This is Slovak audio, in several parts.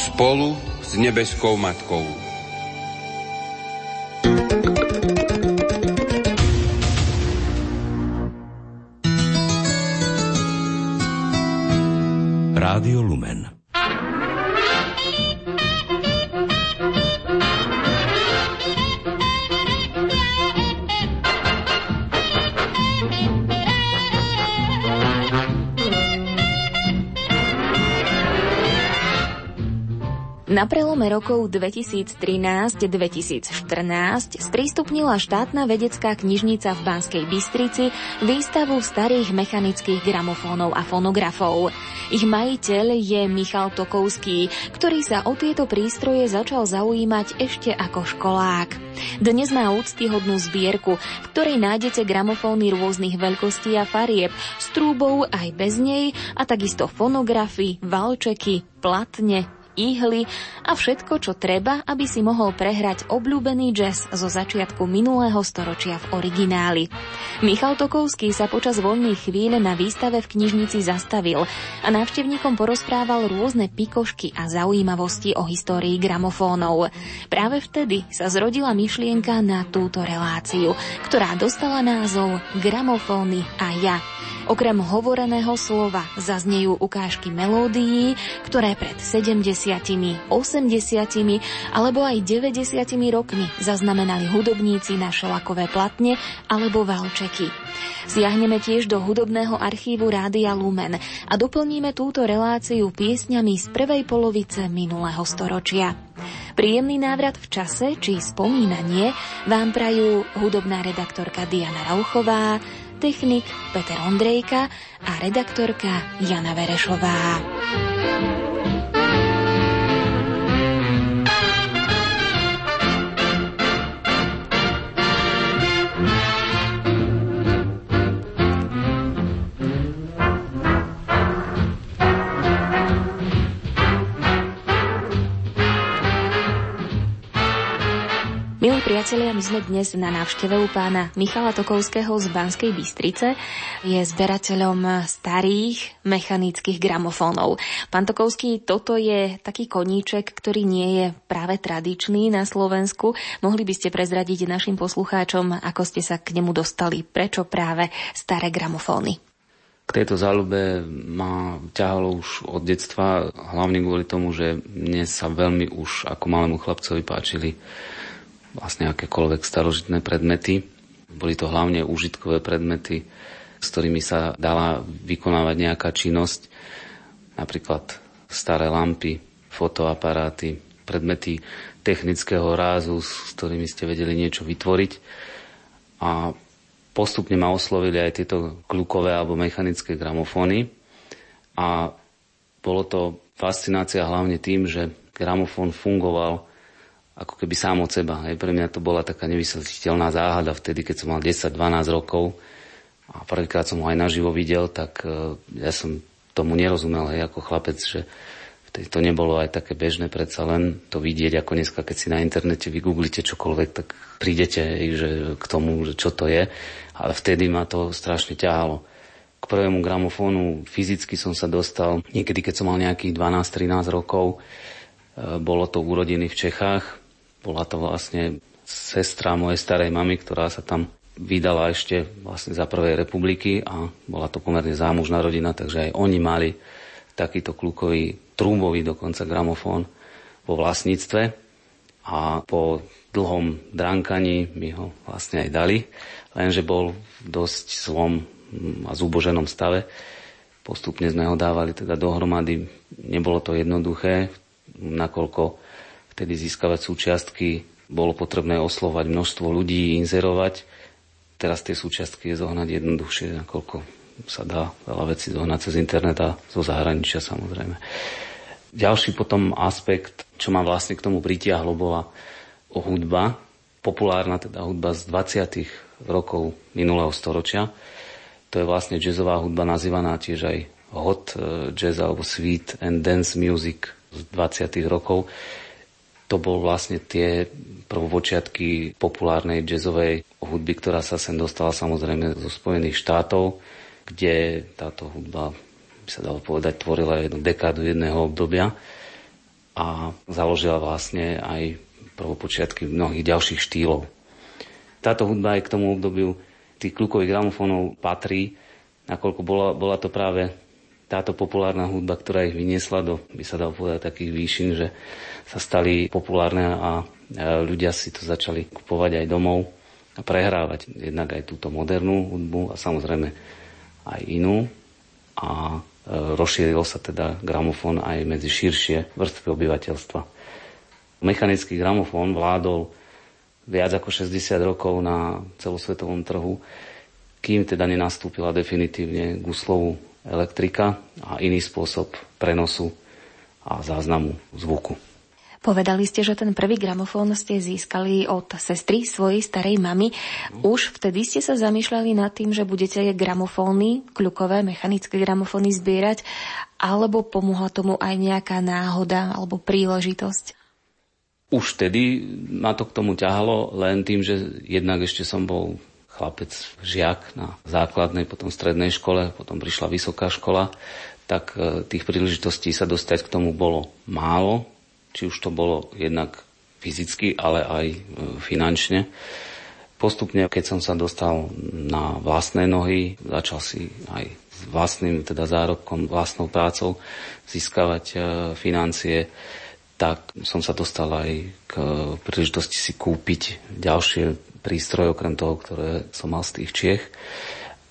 spolu s nebeskou matkou. Prelome rokov 2013-2014 sprístupnila štátna vedecká knižnica v Banskej Bystrici výstavu starých mechanických gramofónov a fonografov. Ich majiteľ je Michal Tokovský, ktorý sa o tieto prístroje začal zaujímať ešte ako školák. Dnes má úctyhodnú zbierku, v ktorej nájdete gramofóny rôznych veľkostí a farieb, s trúbou aj bez nej a takisto fonografy, valčeky, platne, ihly a všetko, čo treba, aby si mohol prehrať obľúbený jazz zo začiatku minulého storočia v origináli. Michal Tokovský sa počas voľných chvíľ na výstave v knižnici zastavil a návštevníkom porozprával rôzne pikošky a zaujímavosti o histórii gramofónov. Práve vtedy sa zrodila myšlienka na túto reláciu, ktorá dostala názov Gramofóny a ja. Okrem hovoreného slova zaznejú ukážky melódií, ktoré pred 70, 80 alebo aj 90 rokmi zaznamenali hudobníci na šelakové platne alebo valčeky. Siahneme tiež do hudobného archívu Rádia Lumen a doplníme túto reláciu piesňami z prvej polovice minulého storočia. Príjemný návrat v čase či spomínanie vám prajú hudobná redaktorka Diana Rauchová, technik Peter Ondrejka a redaktorka Jana Verešová. Priatelia, my sme dnes na návšteve u pána Michala Tokovského z Banskej Bystrice. Je zberateľom starých mechanických gramofónov. Pán Tokovský, toto je taký koníček, ktorý nie je práve tradičný na Slovensku. Mohli by ste prezradiť našim poslucháčom, ako ste sa k nemu dostali? Prečo práve staré gramofóny? K tejto záľube ma ťahalo už od detstva, hlavne kvôli tomu, že mne sa veľmi už ako malému chlapcovi páčili vlastne akékoľvek starožitné predmety. Boli to hlavne užitkové predmety, s ktorými sa dala vykonávať nejaká činnosť, napríklad staré lampy, fotoaparáty, predmety technického rázu, s ktorými ste vedeli niečo vytvoriť. A postupne ma oslovili aj tieto klukové alebo mechanické gramofóny. A bolo to fascinácia hlavne tým, že gramofón fungoval ako keby sám od seba. Hej. Pre mňa to bola taká nevysvetliteľná záhada vtedy, keď som mal 10-12 rokov a prvýkrát som ho aj naživo videl, tak uh, ja som tomu nerozumel hej, ako chlapec, že vtedy to nebolo aj také bežné, predsa len to vidieť, ako dneska, keď si na internete vygooglite čokoľvek, tak prídete hej, že k tomu, že čo to je. Ale vtedy ma to strašne ťahalo. K prvému gramofónu fyzicky som sa dostal niekedy, keď som mal nejakých 12-13 rokov. E, bolo to urodiny v Čechách, bola to vlastne sestra mojej starej mamy, ktorá sa tam vydala ešte vlastne za prvej republiky a bola to pomerne zámužná rodina, takže aj oni mali takýto kľúkový, trúbový dokonca gramofón vo vlastníctve a po dlhom drankaní mi ho vlastne aj dali, lenže bol v dosť zlom a zúboženom stave. Postupne sme ho dávali teda dohromady. Nebolo to jednoduché, nakoľko vtedy získavať súčiastky bolo potrebné oslovať množstvo ľudí, inzerovať. Teraz tie súčiastky je zohnať jednoduchšie, nakoľko sa dá veľa vecí zohnať cez internet a zo zahraničia samozrejme. Ďalší potom aspekt, čo ma vlastne k tomu pritiahlo, bola hudba, populárna teda hudba z 20. rokov minulého storočia. To je vlastne jazzová hudba nazývaná tiež aj hot eh, jazz alebo sweet and dance music z 20. rokov to bol vlastne tie prvopočiatky populárnej jazzovej hudby, ktorá sa sem dostala samozrejme zo Spojených štátov, kde táto hudba, by sa dalo povedať, tvorila jednu dekádu jedného obdobia. a založila vlastne aj prvopočiatky mnohých ďalších štýlov. Táto hudba aj k tomu obdobiu tých kľukových gramofónov patrí, nakoľko bola, bola to práve táto populárna hudba, ktorá ich vyniesla do, by sa dalo povedať, takých výšin, že sa stali populárne a ľudia si to začali kupovať aj domov a prehrávať jednak aj túto modernú hudbu a samozrejme aj inú. A e, rozšíril sa teda gramofón aj medzi širšie vrstvy obyvateľstva. Mechanický gramofón vládol viac ako 60 rokov na celosvetovom trhu, kým teda nenastúpila definitívne guslovú elektrika a iný spôsob prenosu a záznamu zvuku. Povedali ste, že ten prvý gramofón ste získali od sestry svojej starej mamy. Už vtedy ste sa zamýšľali nad tým, že budete gramofóny, kľukové, mechanické gramofóny zbierať, alebo pomohla tomu aj nejaká náhoda alebo príležitosť? Už vtedy ma to k tomu ťahalo, len tým, že jednak ešte som bol chlapec, žiak na základnej, potom strednej škole, potom prišla vysoká škola, tak e, tých príležitostí sa dostať k tomu bolo málo, či už to bolo jednak fyzicky, ale aj e, finančne. Postupne, keď som sa dostal na vlastné nohy, začal si aj s vlastným teda zárobkom, vlastnou prácou získavať e, financie, tak som sa dostal aj k príležitosti si kúpiť ďalšie prístroje, okrem toho, ktoré som mal z tých Čiech.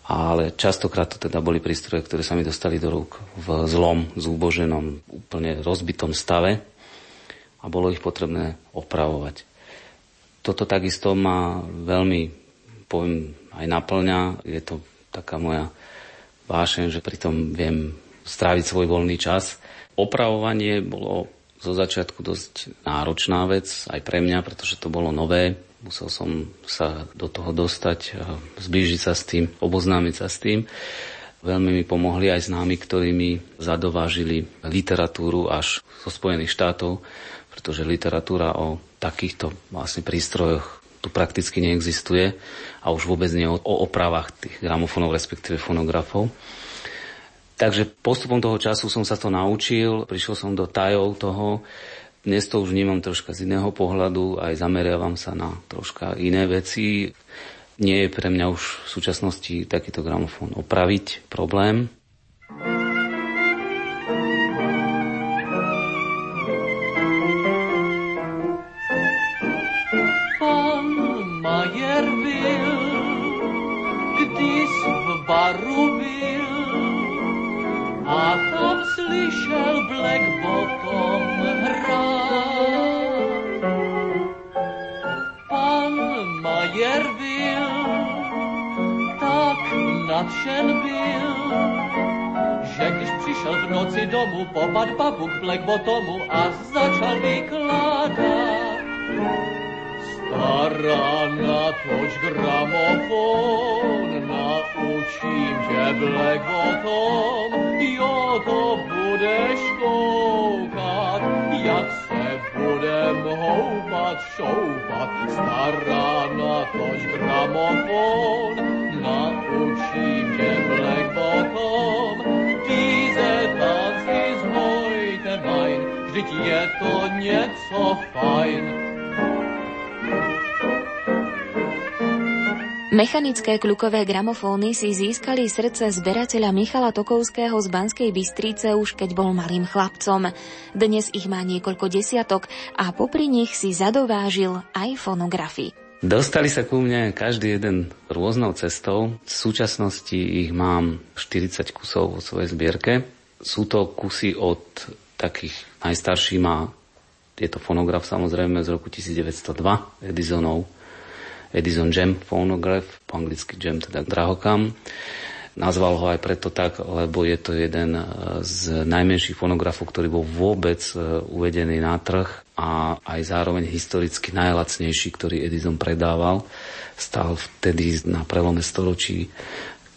Ale častokrát to teda boli prístroje, ktoré sa mi dostali do rúk v zlom, zúboženom, úplne rozbitom stave a bolo ich potrebné opravovať. Toto takisto ma veľmi, poviem, aj naplňa. Je to taká moja vášeň, že pritom viem stráviť svoj voľný čas. Opravovanie bolo zo začiatku dosť náročná vec aj pre mňa, pretože to bolo nové. Musel som sa do toho dostať, zblížiť sa s tým, oboznámiť sa s tým. Veľmi mi pomohli aj známi, ktorí mi zadovážili literatúru až zo Spojených štátov, pretože literatúra o takýchto vlastne prístrojoch tu prakticky neexistuje a už vôbec nie o, o opravách tých gramofónov, respektíve fonografov. Takže postupom toho času som sa to naučil, prišiel som do tajov toho, dnes to už vnímam troška z iného pohľadu, aj zameriavam sa na troška iné veci. Nie je pre mňa už v súčasnosti takýto gramofón opraviť problém. shall black bottom run. Pan Majer byl, tak nadšen byl, że gdyż przyszedł w nocy domu, popadł papuk black botomu, a zaczął wyklada. Stara na toć gramofon, na naučím tě Black Bottom, jo to budeš koukat, jak se budem houpat, šoupat. Stará natoč gramofon, naučím tě Black Bottom, diese tanci z heute vždyť je to něco fajn. Mechanické kľukové gramofóny si získali srdce zberateľa Michala Tokovského z Banskej Bystrice už keď bol malým chlapcom. Dnes ich má niekoľko desiatok a popri nich si zadovážil aj fonografy. Dostali sa ku mne každý jeden rôznou cestou. V súčasnosti ich mám 40 kusov vo svojej zbierke. Sú to kusy od takých najstarší má je to fonograf samozrejme z roku 1902 Edisonov Edison Jam Phonograph, po anglicky Jam teda drahokam. Nazval ho aj preto tak, lebo je to jeden e, z najmenších fonografov, ktorý bol vôbec e, uvedený na trh a aj zároveň historicky najlacnejší, ktorý Edison predával. Stal vtedy na prelome storočí,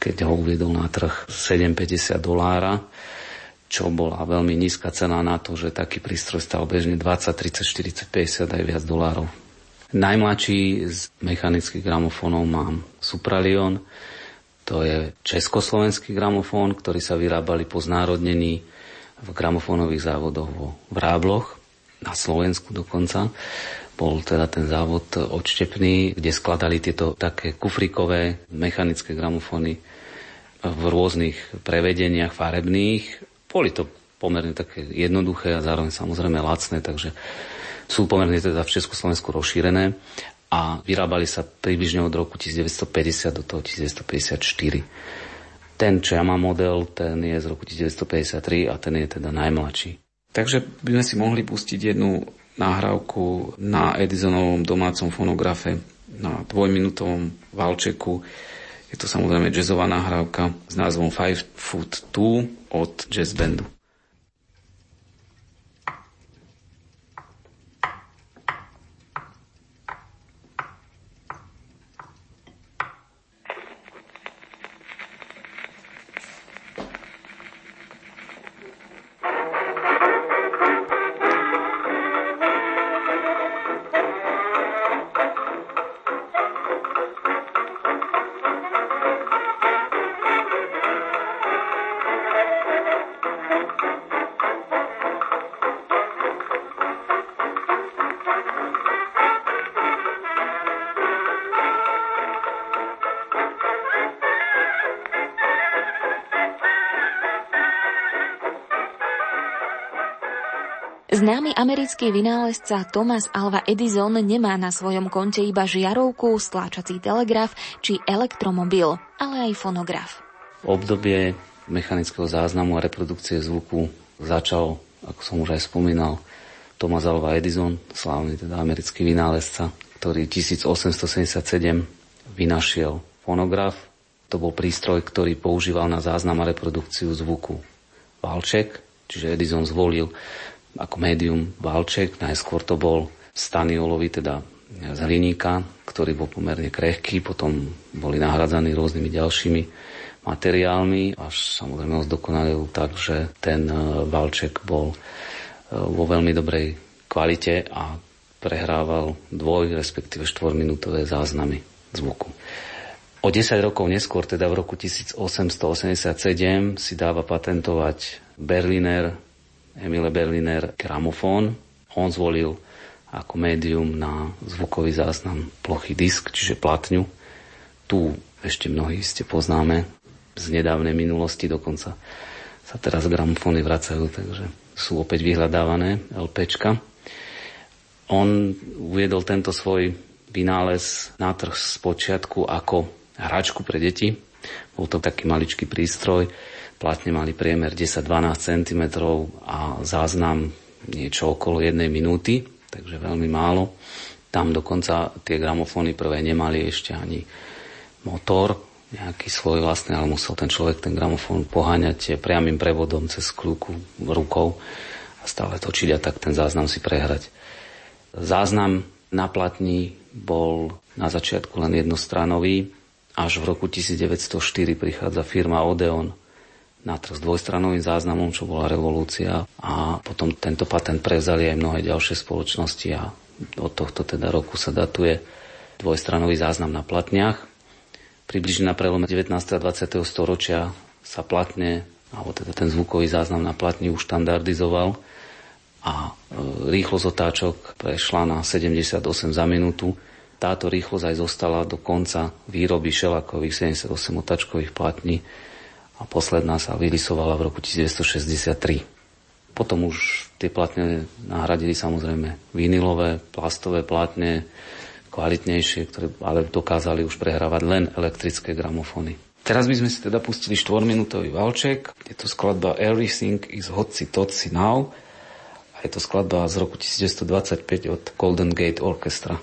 keď ho uviedol na trh 7,50 dolára čo bola veľmi nízka cena na to, že taký prístroj stal bežne 20, 30, 40, 50 aj viac dolárov. Najmladší z mechanických gramofónov mám Supralion. To je československý gramofón, ktorý sa vyrábali po znárodnení v gramofónových závodoch vo Vrábloch. na Slovensku dokonca. Bol teda ten závod odštepný, kde skladali tieto také kufrikové mechanické gramofóny v rôznych prevedeniach farebných. Boli to pomerne také jednoduché a zároveň samozrejme lacné, takže sú pomerne teda v Československu rozšírené a vyrábali sa približne od roku 1950 do toho 1954. Ten, čo ja mám model, ten je z roku 1953 a ten je teda najmladší. Takže by sme si mohli pustiť jednu nahrávku na Edisonovom domácom fonografe na dvojminútovom valčeku. Je to samozrejme jazzová nahrávka s názvom Five Foot Two od jazz bandu. Známy americký vynálezca Thomas Alva Edison nemá na svojom konte iba žiarovku, stláčací telegraf či elektromobil, ale aj fonograf. Obdobie mechanického záznamu a reprodukcie zvuku začal, ako som už aj spomínal, Thomas Alva Edison, slávny teda americký vynálezca, ktorý 1877 vynašiel fonograf. To bol prístroj, ktorý používal na záznam a reprodukciu zvuku valček, čiže Edison zvolil ako médium Valček. Najskôr to bol staniolový, teda z hliníka, ktorý bol pomerne krehký, potom boli nahradzaní rôznymi ďalšími materiálmi, až samozrejme ho zdokonalil tak, že ten e, Valček bol e, vo veľmi dobrej kvalite a prehrával dvoj, respektíve štvorminútové záznamy zvuku. O 10 rokov neskôr, teda v roku 1887, si dáva patentovať Berliner Emile Berliner gramofón. On zvolil ako médium na zvukový záznam plochý disk, čiže platňu. Tu ešte mnohí ste poznáme z nedávnej minulosti, dokonca sa teraz gramofóny vracajú, takže sú opäť vyhľadávané LPčka. On uviedol tento svoj vynález na trh z počiatku ako hračku pre deti. Bol to taký maličký prístroj, Platne mali priemer 10-12 cm a záznam niečo okolo jednej minúty, takže veľmi málo. Tam dokonca tie gramofóny prvé nemali ešte ani motor, nejaký svoj vlastný, ale musel ten človek ten gramofón poháňať priamým prevodom cez kľúku rukou a stále točiť a tak ten záznam si prehrať. Záznam na platni bol na začiatku len jednostranový, až v roku 1904 prichádza firma Odeon na trh s dvojstranovým záznamom, čo bola revolúcia a potom tento patent prevzali aj mnohé ďalšie spoločnosti a od tohto teda roku sa datuje dvojstranový záznam na platniach. Približne na prelome 19. a 20. storočia sa platne, alebo teda ten zvukový záznam na platni už štandardizoval a e, rýchlosť otáčok prešla na 78 za minútu. Táto rýchlosť aj zostala do konca výroby šelakových 78 otáčkových platní a posledná sa vylisovala v roku 1963. Potom už tie platne nahradili samozrejme vinilové, plastové platne, kvalitnejšie, ktoré ale dokázali už prehrávať len elektrické gramofóny. Teraz by sme si teda pustili 4-minútový valček. Je to skladba Everything is Hotsi Totsi Now a je to skladba z roku 1925 od Golden Gate Orchestra.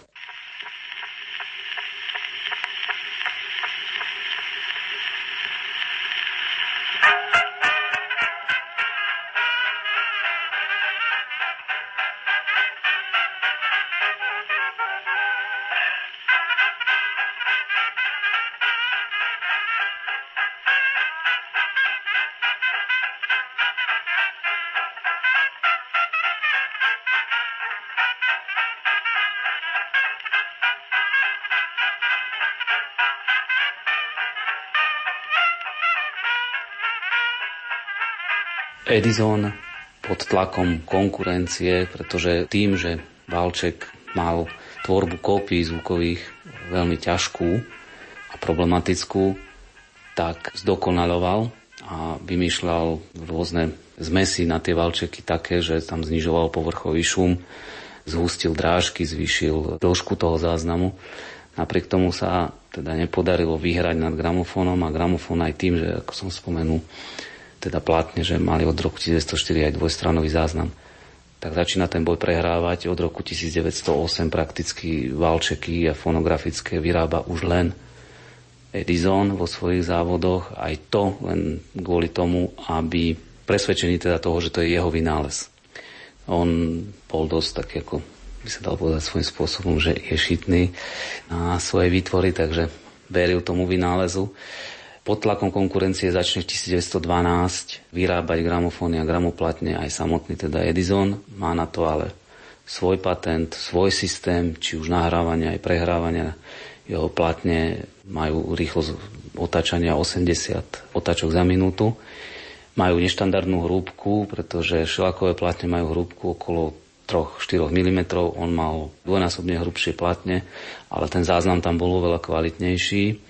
Edison pod tlakom konkurencie, pretože tým, že Valček mal tvorbu kópií zvukových veľmi ťažkú a problematickú, tak zdokonaloval a vymýšľal rôzne zmesy na tie valčeky také, že tam znižoval povrchový šum, zhustil drážky, zvýšil dĺžku toho záznamu. Napriek tomu sa teda nepodarilo vyhrať nad gramofónom a gramofón aj tým, že ako som spomenul, teda platne, že mali od roku 1904 aj dvojstranový záznam. Tak začína ten boj prehrávať. Od roku 1908 prakticky valčeky a fonografické vyrába už len Edison vo svojich závodoch. Aj to len kvôli tomu, aby presvedčený teda toho, že to je jeho vynález. On bol dosť tak ako by sa dal povedať svojím spôsobom, že je šitný na svoje výtvory, takže veril tomu vynálezu. Pod tlakom konkurencie začne v 1912 vyrábať gramofóny a gramoplatne aj samotný teda Edison. Má na to ale svoj patent, svoj systém, či už nahrávania aj prehrávania. Jeho platne majú rýchlosť otáčania 80 otáčok za minútu. Majú neštandardnú hrúbku, pretože šelakové platne majú hrúbku okolo 3-4 mm, on mal dvojnásobne hrubšie platne, ale ten záznam tam bol oveľa kvalitnejší.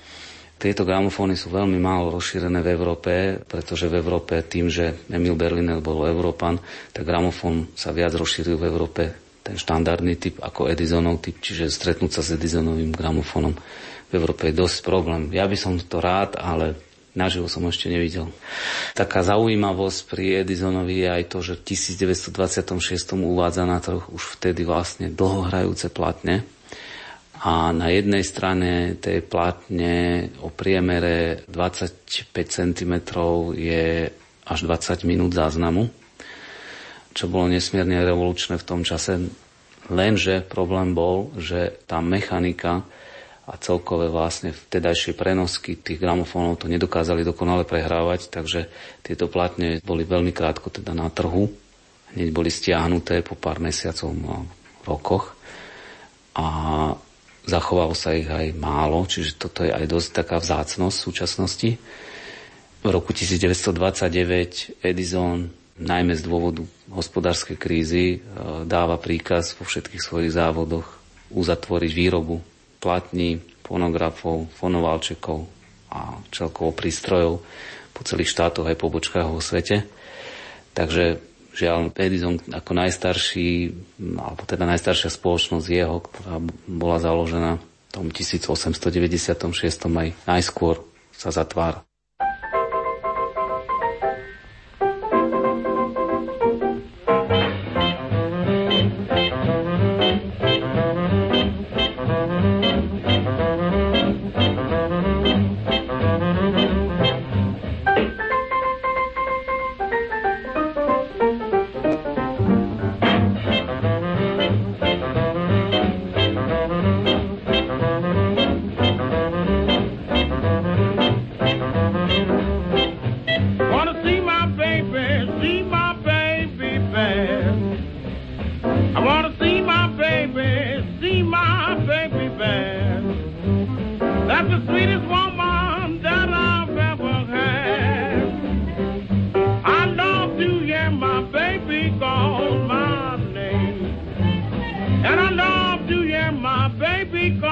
Tieto gramofóny sú veľmi málo rozšírené v Európe, pretože v Európe tým, že Emil Berliner bol Európan, tak gramofón sa viac rozšíril v Európe ten štandardný typ ako Edisonov typ, čiže stretnúť sa s Edisonovým gramofónom v Európe je dosť problém. Ja by som to rád, ale naživo som ešte nevidel. Taká zaujímavosť pri Edisonovi je aj to, že v 1926 uvádza na trh už vtedy vlastne dlhohrajúce platne, a na jednej strane tej platne o priemere 25 cm je až 20 minút záznamu, čo bolo nesmierne revolučné v tom čase. Lenže problém bol, že tá mechanika a celkové vlastne vtedajšie prenosky tých gramofónov to nedokázali dokonale prehrávať, takže tieto platne boli veľmi krátko teda na trhu. Hneď boli stiahnuté po pár mesiacov, rokoch. A Zachovalo sa ich aj málo, čiže toto je aj dosť taká vzácnosť v súčasnosti. V roku 1929 Edison, najmä z dôvodu hospodárskej krízy, e, dáva príkaz vo všetkých svojich závodoch uzatvoriť výrobu platní, fonografov, fonovalčekov a celkovo prístrojov po celých štátoch aj pobočkách vo svete. Takže Žiaľ, Edison ako najstarší, alebo teda najstaršia spoločnosť jeho, ktorá bola založená v tom 1896 aj najskôr sa zatvára. be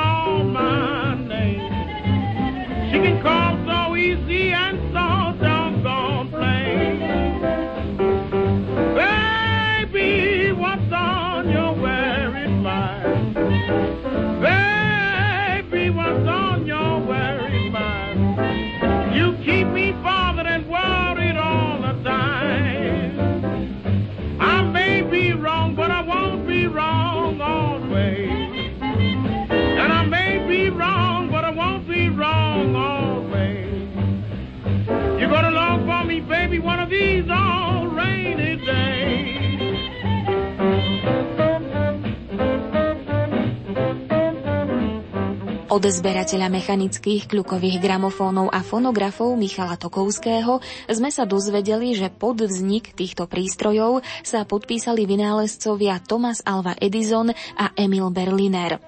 Od zberateľa mechanických kľukových gramofónov a fonografov Michala Tokovského sme sa dozvedeli, že pod vznik týchto prístrojov sa podpísali vynálezcovia Thomas Alva Edison a Emil Berliner.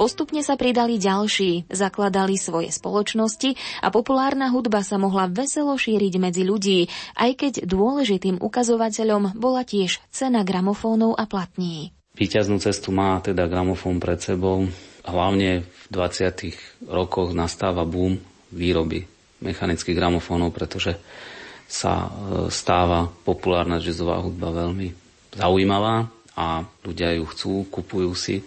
Postupne sa pridali ďalší, zakladali svoje spoločnosti a populárna hudba sa mohla veselo šíriť medzi ľudí, aj keď dôležitým ukazovateľom bola tiež cena gramofónov a platní. Výťaznú cestu má teda gramofón pred sebou. Hlavne v 20. rokoch nastáva boom výroby mechanických gramofónov, pretože sa e, stáva populárna jazzová hudba veľmi zaujímavá a ľudia ju chcú, kupujú si.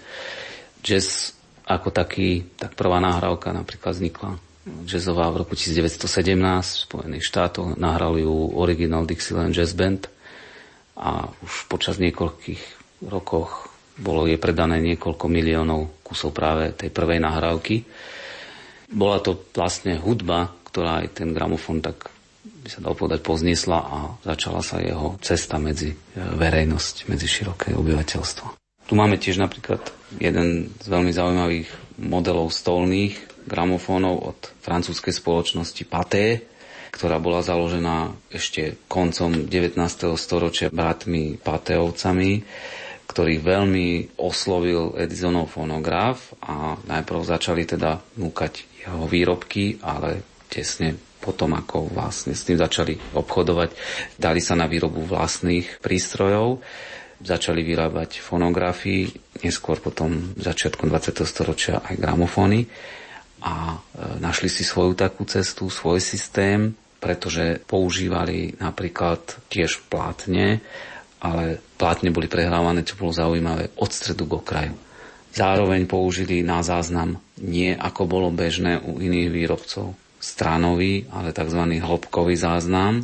Jazz ako taký, tak prvá nahrávka napríklad vznikla jazzová v roku 1917 v Spojených štátoch. Nahrali ju originál Dixieland Jazz Band a už počas niekoľkých rokoch bolo je predané niekoľko miliónov kusov práve tej prvej nahrávky. Bola to vlastne hudba, ktorá aj ten gramofón tak by sa dalo povedať, pozniesla a začala sa jeho cesta medzi e, verejnosť, medzi široké obyvateľstvo. Tu máme tiež napríklad jeden z veľmi zaujímavých modelov stolných gramofónov od francúzskej spoločnosti Paté, ktorá bola založená ešte koncom 19. storočia bratmi Pateovcami ktorý veľmi oslovil Edisonov fonograf a najprv začali teda núkať jeho výrobky, ale tesne potom, ako vlastne s tým začali obchodovať, dali sa na výrobu vlastných prístrojov, začali vyrábať fonografii, neskôr potom začiatkom 20. storočia aj gramofóny a e, našli si svoju takú cestu, svoj systém, pretože používali napríklad tiež plátne ale plátne boli prehrávané, čo bolo zaujímavé, od stredu k okraju. Zároveň použili na záznam nie ako bolo bežné u iných výrobcov stranový, ale tzv. hĺbkový záznam.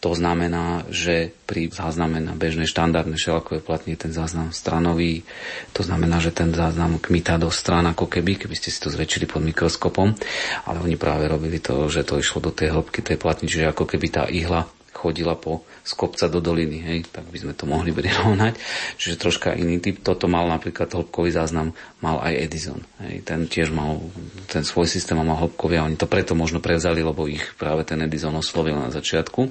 To znamená, že pri zázname na bežné štandardné šelakové platne ten záznam stranový. To znamená, že ten záznam kmitá do strán ako keby, keby ste si to zväčšili pod mikroskopom. Ale oni práve robili to, že to išlo do tej hĺbky tej platny, čiže ako keby tá ihla chodila po z kopca do doliny, hej, tak by sme to mohli prirovnať. Čiže troška iný typ. Toto mal napríklad hĺbkový záznam, mal aj Edison. Hej. Ten tiež mal ten svoj systém a mal hĺbkový a oni to preto možno prevzali, lebo ich práve ten Edison oslovil na začiatku.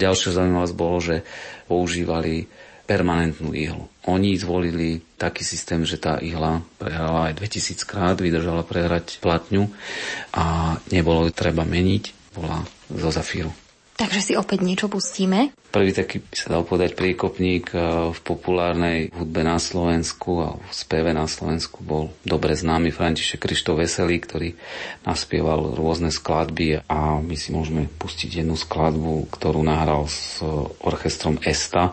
Ďalšia zaujímavosť bolo, že používali permanentnú ihlu. Oni zvolili taký systém, že tá ihla prehrala aj 2000 krát, vydržala prehrať platňu a nebolo ju treba meniť, bola zo zafíru. Takže si opäť niečo pustíme. Prvý taký, by sa dal povedať, priekopník eh, v populárnej hudbe na Slovensku a v speve na Slovensku bol dobre známy František Krištof Veselý, ktorý naspieval rôzne skladby a my si môžeme pustiť jednu skladbu, ktorú nahral s orchestrom Esta,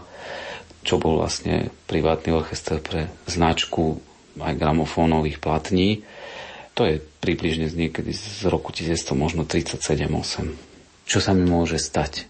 čo bol vlastne privátny orchester pre značku aj gramofónových platní. To je približne z niekedy z roku 1900, možno 37-8 čo sa mi môže stať.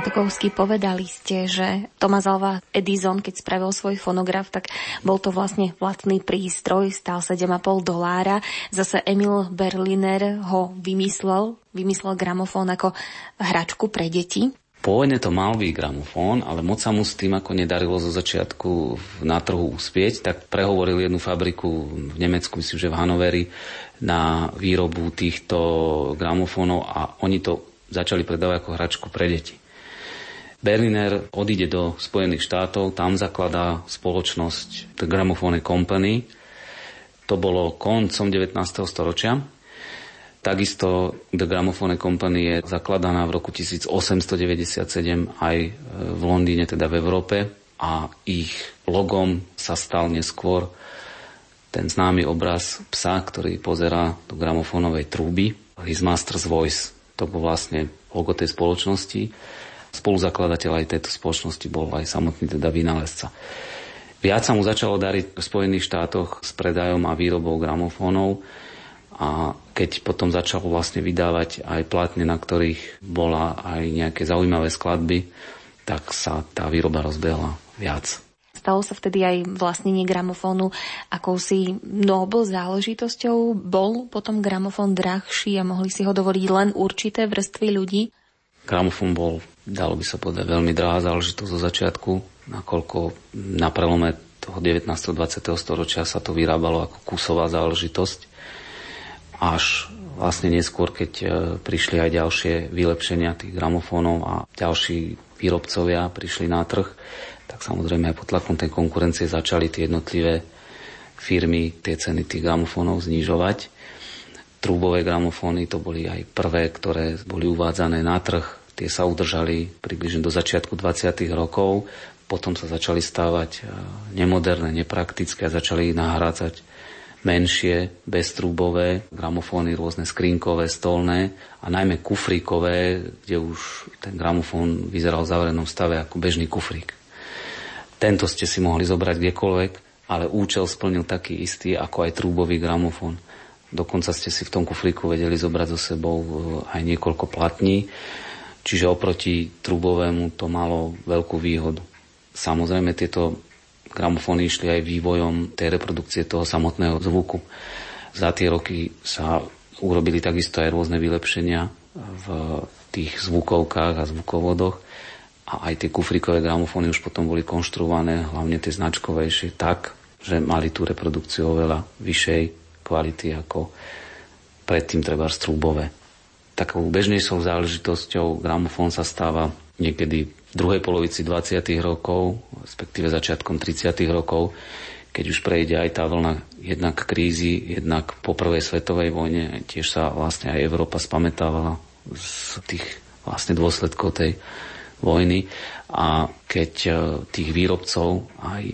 Pán Tokovský, povedali ste, že Thomas Alva Edison, keď spravil svoj fonograf, tak bol to vlastne platný prístroj, stál 7,5 dolára. Zase Emil Berliner ho vymyslel, vymyslel gramofón ako hračku pre deti. Pôvodne to mal byť gramofón, ale moc sa mu s tým ako nedarilo zo začiatku na trhu uspieť, tak prehovoril jednu fabriku v Nemecku, myslím, že v Hanoveri, na výrobu týchto gramofónov a oni to začali predávať ako hračku pre deti. Berliner odíde do Spojených štátov, tam zakladá spoločnosť The Gramophone Company. To bolo koncom 19. storočia. Takisto The Gramophone Company je zakladaná v roku 1897 aj v Londýne, teda v Európe a ich logom sa stal neskôr ten známy obraz psa, ktorý pozerá do gramofónovej trúby. His Master's Voice. To bol vlastne logo tej spoločnosti. Spoluzakladateľ aj tejto spoločnosti bol aj samotný teda vynálezca. Viac sa mu začalo dariť v Spojených štátoch s predajom a výrobou gramofónov a keď potom začal vlastne vydávať aj platne, na ktorých bola aj nejaké zaujímavé skladby, tak sa tá výroba rozbehla viac. Stalo sa vtedy aj vlastnenie gramofónu akousi nobl záležitosťou. Bol potom gramofón drahší a mohli si ho dovoliť len určité vrstvy ľudí? Gramofón bol, dalo by sa povedať, veľmi drahá záležitosť zo začiatku, nakoľko na prelome toho 19. 20. storočia sa to vyrábalo ako kusová záležitosť. Až vlastne neskôr, keď e, prišli aj ďalšie vylepšenia tých gramofónov a ďalší výrobcovia prišli na trh, tak samozrejme aj pod tlakom tej konkurencie začali tie jednotlivé firmy tie ceny tých gramofónov znižovať. Trúbové gramofóny to boli aj prvé, ktoré boli uvádzané na trh. Tie sa udržali približne do začiatku 20. rokov. Potom sa začali stávať e, nemoderné, nepraktické a začali nahrádzať menšie, beztrúbové gramofóny, rôzne skrinkové, stolné a najmä kufríkové, kde už ten gramofón vyzeral v zavrenom stave ako bežný kufrík. Tento ste si mohli zobrať kdekoľvek, ale účel splnil taký istý ako aj trúbový gramofón. Dokonca ste si v tom kufríku vedeli zobrať so sebou e, aj niekoľko platní, čiže oproti trúbovému to malo veľkú výhodu. Samozrejme tieto gramofóny išli aj vývojom tej reprodukcie toho samotného zvuku. Za tie roky sa urobili takisto aj rôzne vylepšenia v tých zvukovkách a zvukovodoch a aj tie kufrikové gramofóny už potom boli konštruované, hlavne tie značkovejšie, tak, že mali tú reprodukciu oveľa vyššej kvality ako predtým treba strúbové. Takou bežnejšou záležitosťou gramofón sa stáva niekedy v druhej polovici 20. rokov, respektíve začiatkom 30. rokov, keď už prejde aj tá vlna jednak krízy, jednak po prvej svetovej vojne, tiež sa vlastne aj Európa spametávala z tých vlastne dôsledkov tej vojny a keď e, tých výrobcov aj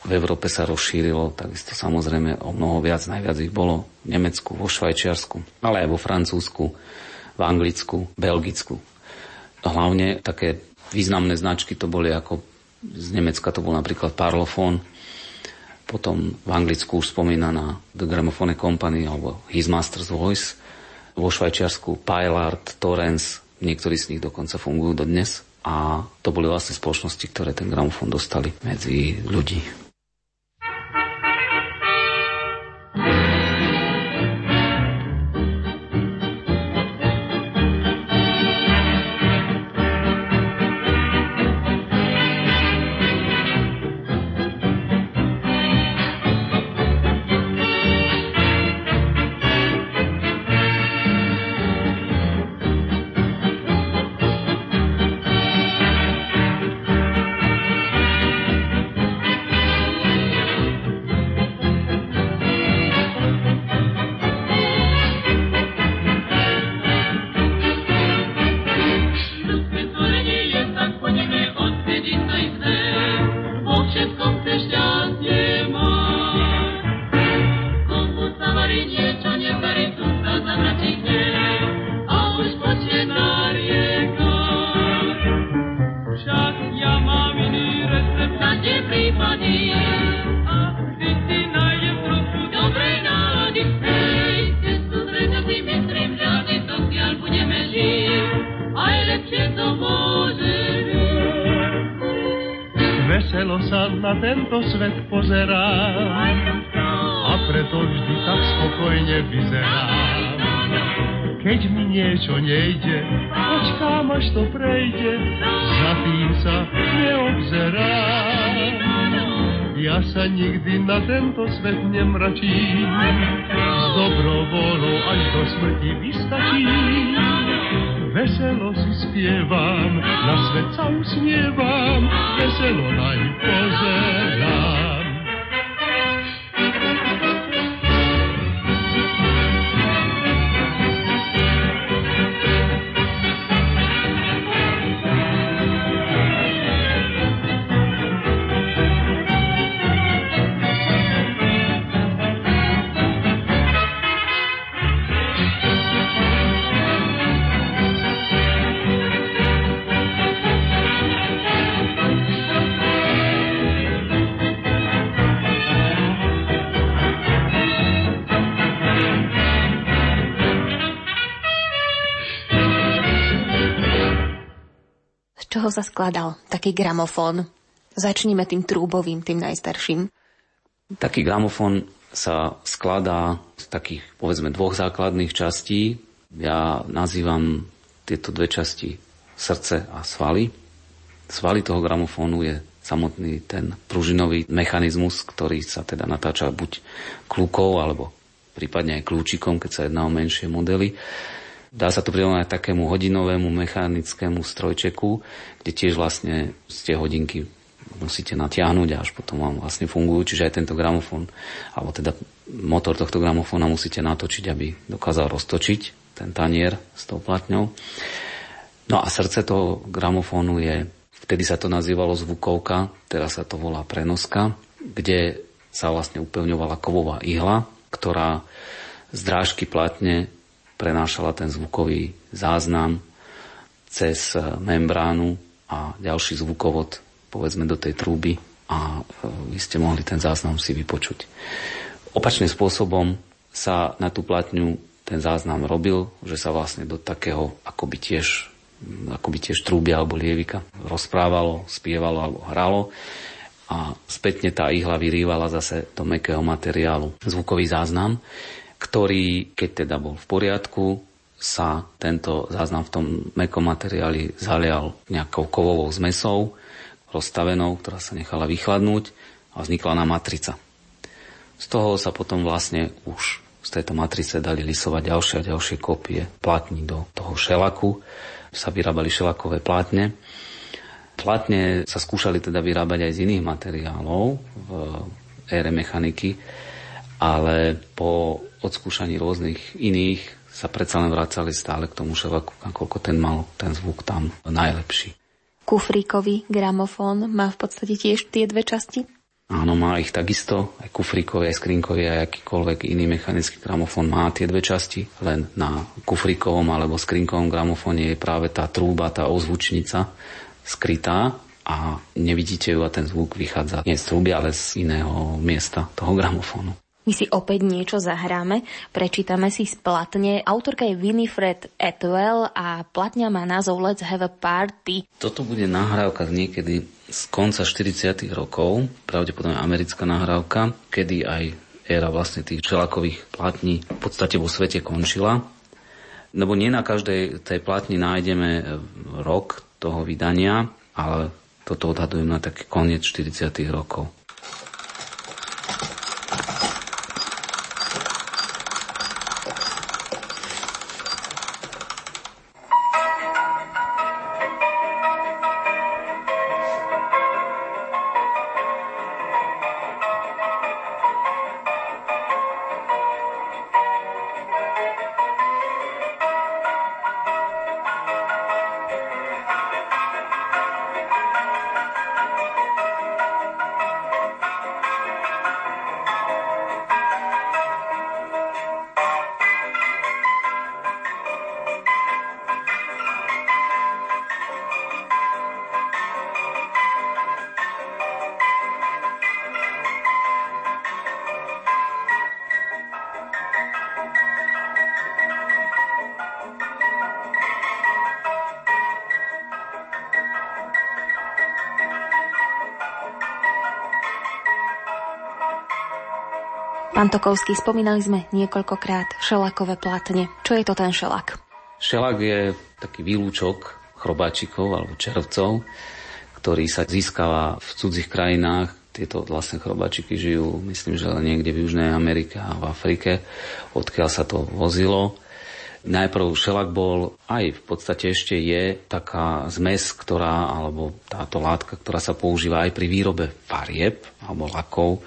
v Európe sa rozšírilo, takisto samozrejme o mnoho viac, najviac ich bolo v Nemecku, vo Švajčiarsku, ale aj vo Francúzsku, v Anglicku, Belgicku. Hlavne také významné značky to boli ako z Nemecka to bol napríklad Parlophone, potom v Anglicku už spomínaná The Gramophone Company alebo His Master's Voice, vo Švajčiarsku Pilard, Torrens, niektorí z nich dokonca fungujú dodnes a to boli vlastne spoločnosti, ktoré ten gramofón dostali medzi ľudí. čo nejde, počkám až to prejde, za tým sa neobzerám. Ja sa nikdy na tento svet nemračím, s dobrovoľou až do smrti vystačím. Veselo si spievam, na svet sa usmievam, čoho sa skladal taký gramofón? Začníme tým trúbovým, tým najstarším. Taký gramofón sa skladá z takých, povedzme, dvoch základných častí. Ja nazývam tieto dve časti srdce a svaly. Svaly toho gramofónu je samotný ten pružinový mechanizmus, ktorý sa teda natáča buď kľúkou alebo prípadne aj kľúčikom, keď sa jedná o menšie modely. Dá sa to prirovnať takému hodinovému mechanickému strojčeku, kde tiež vlastne z tie hodinky musíte natiahnuť a až potom vám vlastne fungujú. Čiže aj tento gramofón, alebo teda motor tohto gramofóna musíte natočiť, aby dokázal roztočiť ten tanier s tou platňou. No a srdce toho gramofónu je, vtedy sa to nazývalo zvukovka, teraz sa to volá prenoska, kde sa vlastne upevňovala kovová ihla, ktorá z drážky platne prenášala ten zvukový záznam cez e, membránu a ďalší zvukovod povedzme do tej trúby a e, vy ste mohli ten záznam si vypočuť. Opačným spôsobom sa na tú platňu ten záznam robil, že sa vlastne do takého akoby tiež, akoby tiež trúby alebo lievika rozprávalo, spievalo alebo hralo a spätne tá ihla vyrývala zase do mekého materiálu zvukový záznam, ktorý, keď teda bol v poriadku, sa tento záznam v tom mekom materiáli zalial nejakou kovovou zmesou, rozstavenou, ktorá sa nechala vychladnúť a vznikla na matrica. Z toho sa potom vlastne už z tejto matrice dali lisovať ďalšie a ďalšie kopie platní do toho šelaku. Sa vyrábali šelakové plátne. Platne sa skúšali teda vyrábať aj z iných materiálov v ére mechaniky, ale po odskúšaní rôznych iných sa predsa len vracali stále k tomu šelaku, nakoľko ten mal ten zvuk tam najlepší. Kufríkový gramofón má v podstate tiež tie dve časti? Áno, má ich takisto, aj kufríkový, aj skrinkový, aj akýkoľvek iný mechanický gramofón má tie dve časti, len na kufríkovom alebo skrinkovom gramofóne je práve tá trúba, tá ozvučnica skrytá a nevidíte ju a ten zvuk vychádza nie z trúby, ale z iného miesta toho gramofónu. My si opäť niečo zahráme, prečítame si z platne. Autorka je Winifred Atwell a platňa má názov Let's Have a Party. Toto bude nahrávka z niekedy z konca 40 rokov, pravdepodobne americká nahrávka, kedy aj éra vlastne tých čelakových platní v podstate vo svete končila. Lebo nie na každej tej platni nájdeme rok toho vydania, ale toto odhadujem na taký koniec 40 rokov. Pán Tokovský, spomínali sme niekoľkokrát šelakové platne. Čo je to ten šelak? Šelak je taký výlučok chrobáčikov alebo červcov, ktorý sa získava v cudzích krajinách. Tieto vlastne chrobáčiky žijú, myslím, že niekde v Južnej Amerike a v Afrike, odkiaľ sa to vozilo. Najprv šelak bol, aj v podstate ešte je taká zmes, ktorá, alebo táto látka, ktorá sa používa aj pri výrobe farieb alebo lakov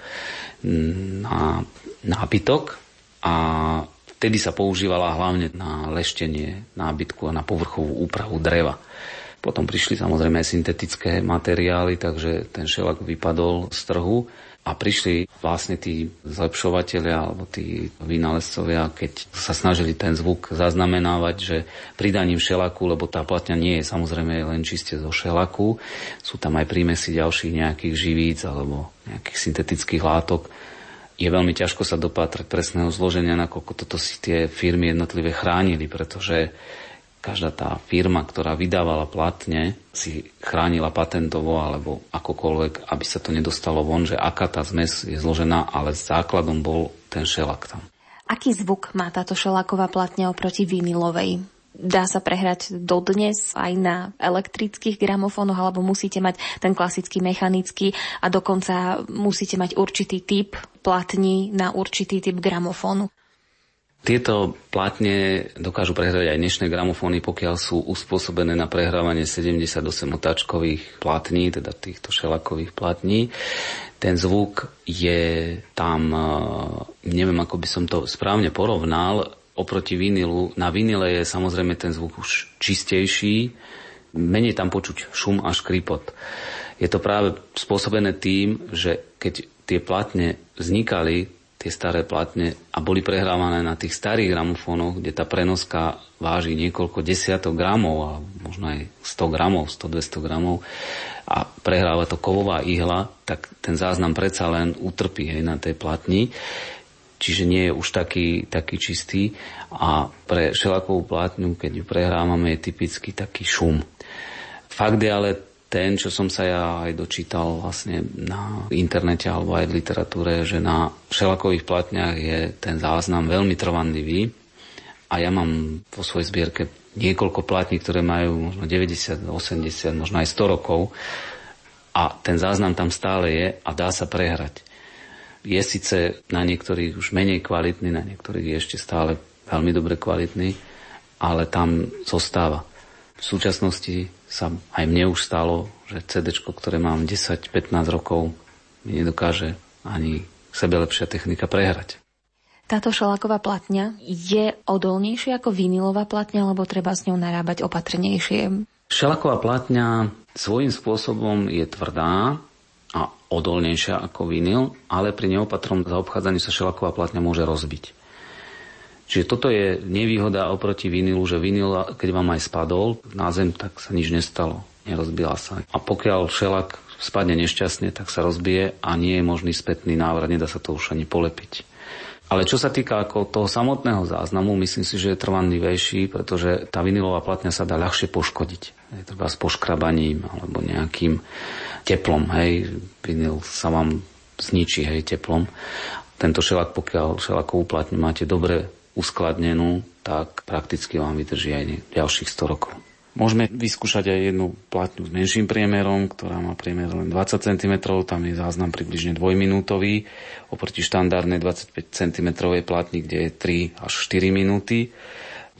na nábytok a vtedy sa používala hlavne na leštenie nábytku a na povrchovú úpravu dreva. Potom prišli samozrejme aj syntetické materiály, takže ten šelak vypadol z trhu a prišli vlastne tí zlepšovateľia alebo tí vynálezcovia, keď sa snažili ten zvuk zaznamenávať, že pridaním šelaku, lebo tá platňa nie je samozrejme len čiste zo šelaku, sú tam aj prímesy ďalších nejakých živíc alebo nejakých syntetických látok, je veľmi ťažko sa dopátrať presného zloženia, nakoľko toto si tie firmy jednotlivé chránili, pretože každá tá firma, ktorá vydávala platne, si chránila patentovo alebo akokoľvek, aby sa to nedostalo von, že aká tá zmes je zložená, ale základom bol ten šelak tam. Aký zvuk má táto šelaková platňa oproti vinilovej? Dá sa prehrať dodnes aj na elektrických gramofónoch, alebo musíte mať ten klasický mechanický a dokonca musíte mať určitý typ platní na určitý typ gramofónu? Tieto platne dokážu prehrať aj dnešné gramofóny, pokiaľ sú uspôsobené na prehrávanie 78 otáčkových platní, teda týchto šelakových platní. Ten zvuk je tam, e, neviem ako by som to správne porovnal, oproti vinilu. Na vinile je samozrejme ten zvuk už čistejší, menej tam počuť šum a škripot. Je to práve spôsobené tým, že keď tie platne vznikali, tie staré platne a boli prehrávané na tých starých gramofónoch, kde tá prenoska váži niekoľko desiatok gramov a možno aj 100 gramov, 100-200 gramov a prehráva to kovová ihla, tak ten záznam predsa len utrpí hej, na tej platni. Čiže nie je už taký, taký čistý a pre šelakovú platňu, keď ju prehrávame, je typicky taký šum. Fakt je ale ten, čo som sa ja aj dočítal vlastne na internete alebo aj v literatúre, že na šelakových platniach je ten záznam veľmi trvanlivý a ja mám vo svojej zbierke niekoľko platní, ktoré majú možno 90, 80, možno aj 100 rokov a ten záznam tam stále je a dá sa prehrať. Je síce na niektorých už menej kvalitný, na niektorých je ešte stále veľmi dobre kvalitný, ale tam zostáva. V súčasnosti sa aj mne už stalo, že CD, ktoré mám 10-15 rokov, mi nedokáže ani sebe lepšia technika prehrať. Táto šalaková platňa je odolnejšia ako vinilová platňa, alebo treba s ňou narábať opatrnejšie? Šelaková platňa svojím spôsobom je tvrdá a odolnejšia ako vinil, ale pri neopatrom zaobchádzaní sa šelaková platňa môže rozbiť. Čiže toto je nevýhoda oproti vinilu, že vinil, keď vám aj spadol na zem, tak sa nič nestalo. Nerozbila sa. A pokiaľ šelak spadne nešťastne, tak sa rozbije a nie je možný spätný návrat, nedá sa to už ani polepiť. Ale čo sa týka ako toho samotného záznamu, myslím si, že je trvanlivejší, pretože tá vinilová platňa sa dá ľahšie poškodiť. Je treba s poškrabaním alebo nejakým teplom. Hej. Vinil sa vám zničí hej, teplom. Tento šelak, pokiaľ šelakovú platňu máte dobre uskladnenú, tak prakticky vám vydrží aj ďalších 100 rokov. Môžeme vyskúšať aj jednu platňu s menším priemerom, ktorá má priemer len 20 cm, tam je záznam približne dvojminútový, oproti štandardnej 25 cm platni, kde je 3 až 4 minúty.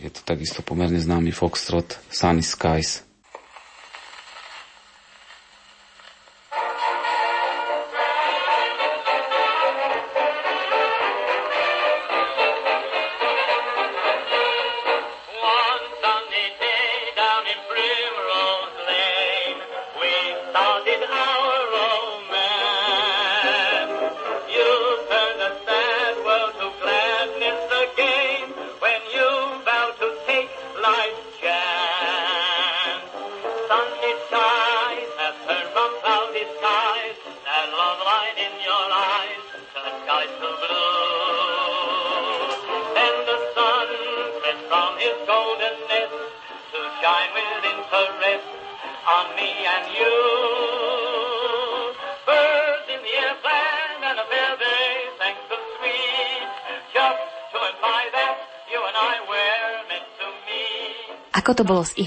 Je to takisto pomerne známy Foxtrot Sunny Skies.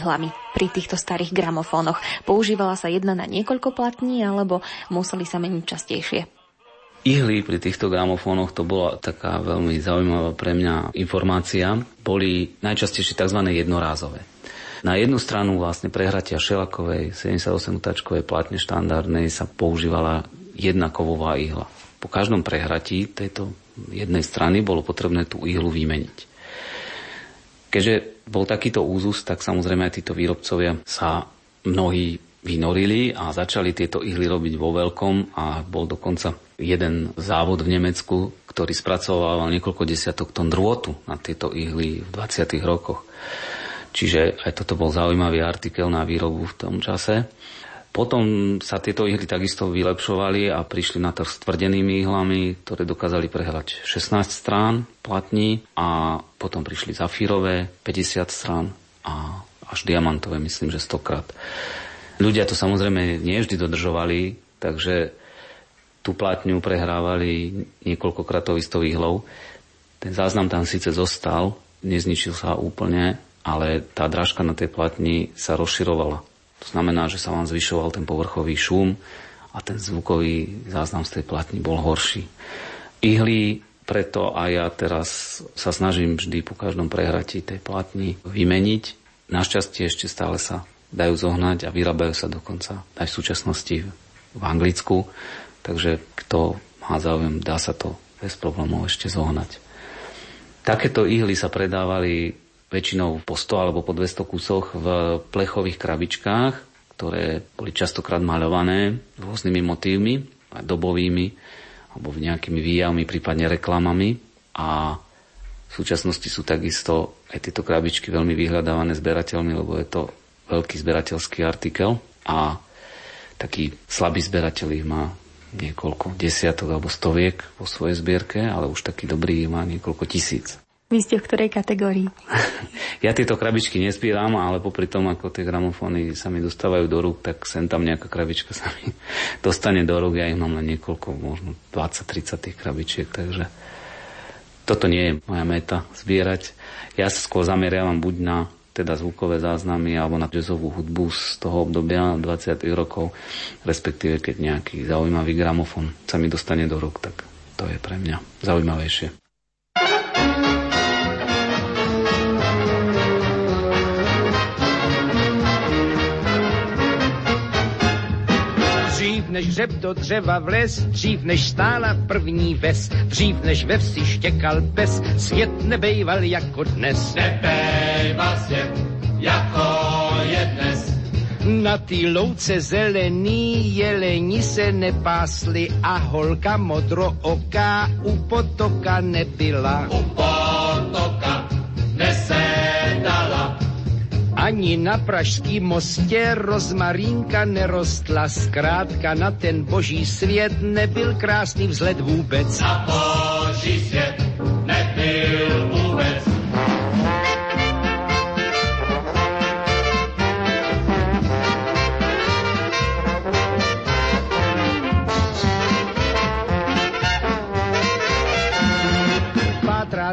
Ihlami pri týchto starých gramofónoch? Používala sa jedna na niekoľko platní, alebo museli sa meniť častejšie? Ihly pri týchto gramofónoch, to bola taká veľmi zaujímavá pre mňa informácia, boli najčastejšie tzv. jednorázové. Na jednu stranu vlastne prehratia šelakovej 78 tačkovej platne štandardnej sa používala jedna kovová ihla. Po každom prehratí tejto jednej strany bolo potrebné tú ihlu vymeniť. Keďže bol takýto úzus, tak samozrejme aj títo výrobcovia sa mnohí vynorili a začali tieto ihly robiť vo veľkom a bol dokonca jeden závod v Nemecku, ktorý spracovával niekoľko desiatok tón drôtu na tieto ihly v 20. rokoch. Čiže aj toto bol zaujímavý artikel na výrobu v tom čase. Potom sa tieto ihly takisto vylepšovali a prišli na trh s tvrdenými ihlami, ktoré dokázali prehrať 16 strán platní a potom prišli zafírové 50 strán a až diamantové, myslím, že stokrát. Ľudia to samozrejme nie vždy dodržovali, takže tú platňu prehrávali niekoľkokrát to istou ihlou. Ten záznam tam síce zostal, nezničil sa úplne, ale tá drážka na tej platni sa rozširovala. To znamená, že sa vám zvyšoval ten povrchový šum a ten zvukový záznam z tej platni bol horší. Ihly preto a ja teraz sa snažím vždy po každom prehratí tej platni vymeniť. Našťastie ešte stále sa dajú zohnať a vyrábajú sa dokonca aj v súčasnosti v Anglicku. Takže kto má záujem, dá sa to bez problémov ešte zohnať. Takéto ihly sa predávali väčšinou po 100 alebo po 200 kusoch v plechových krabičkách, ktoré boli častokrát maľované rôznymi motívmi, dobovými, alebo nejakými výjavmi, prípadne reklamami. A v súčasnosti sú takisto aj tieto krabičky veľmi vyhľadávané zberateľmi, lebo je to veľký zberateľský artikel a taký slabý zberateľ ich má niekoľko desiatok alebo stoviek vo svojej zbierke, ale už taký dobrý má niekoľko tisíc. Vy ste v ktorej kategórii? ja tieto krabičky nespieram, ale popri tom, ako tie gramofóny sa mi dostávajú do rúk, tak sem tam nejaká krabička sa mi dostane do rúk. Ja ich mám len niekoľko, možno 20-30 tých krabičiek, takže toto nie je moja meta zbierať. Ja sa skôr zameriavam buď na teda zvukové záznamy alebo na jazzovú hudbu z toho obdobia 20. rokov, respektíve keď nejaký zaujímavý gramofón sa mi dostane do rúk, tak to je pre mňa zaujímavejšie. Než řep do dřeva vles, dřív než stála první ves, dřív než ve vsi štěkal pes, svět nebejval jako dnes. Nebejval svět jako je dnes. Na tý louce zelený jeleni se nepásli a holka modrooká u potoka nebyla. U potoka nesedala ani na pražským mostě rozmarínka nerostla, zkrátka na ten boží svět nebyl krásný vzhled vůbec. Na boží svět nebyl vůbec.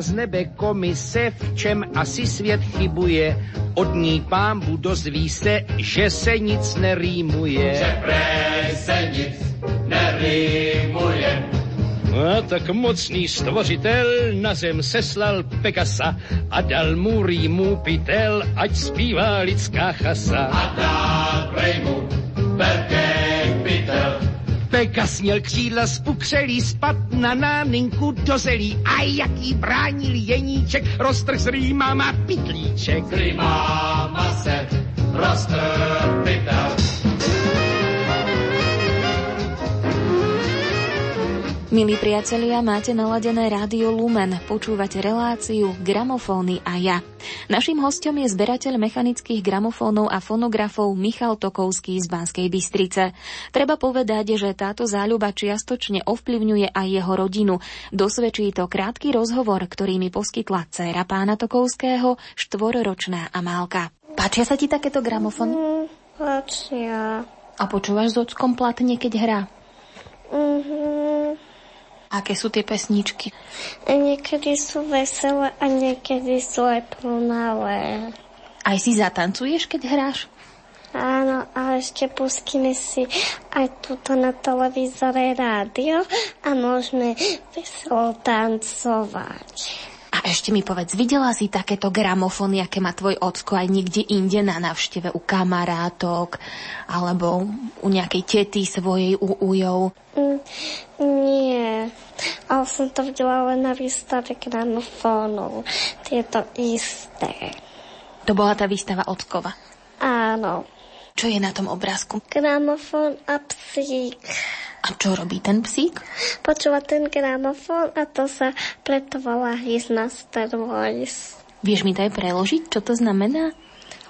z nebe komise, v čem asi svět chybuje. Od ní pámbu dozví se, že se nic nerýmuje. Že prej se nic nerýmuje. A tak mocný stvořitel na zem seslal Pegasa a dal mu rýmu pytel, ať zpívá lidská chasa. A dal prej mu pytel, Pegas měl křídla spukřelý, spad na náninku do zelí a jaký bránil jeníček, roztrh s rýmama pitlíček. S rýmama se roztrh Milí priatelia, máte naladené rádio Lumen, počúvate reláciu Gramofóny a ja. Naším hostom je zberateľ mechanických gramofónov a fonografov Michal Tokovský z Banskej Bystrice. Treba povedať, že táto záľuba čiastočne ovplyvňuje aj jeho rodinu. Dosvedčí to krátky rozhovor, ktorý mi poskytla dcéra pána Tokovského, štvororočná Amálka. Páčia sa ti takéto gramofóny? Mm, páčia. A počúvaš s ockom platne, keď hrá? Mm-hmm. Aké sú tie pesničky? Niekedy sú veselé a niekedy sú aj plnavé. Aj si zatancuješ, keď hráš? Áno, a ešte pustíme si aj tuto na televízore rádio a môžeme veselo tancovať. A ešte mi povedz, videla si takéto gramofóny, aké má tvoj ocko aj niekde inde na návšteve u kamarátok alebo u nejakej tety svojej u ujov? Mm, nie, ale som to videla len na výstave gramofónov. Tieto isté. To bola tá výstava Ockova? Áno. Čo je na tom obrázku? Gramofón a psík. A čo robí ten psík? Počúva ten gramofón a to sa preto volá His Master Voice. Vieš mi to aj preložiť, čo to znamená?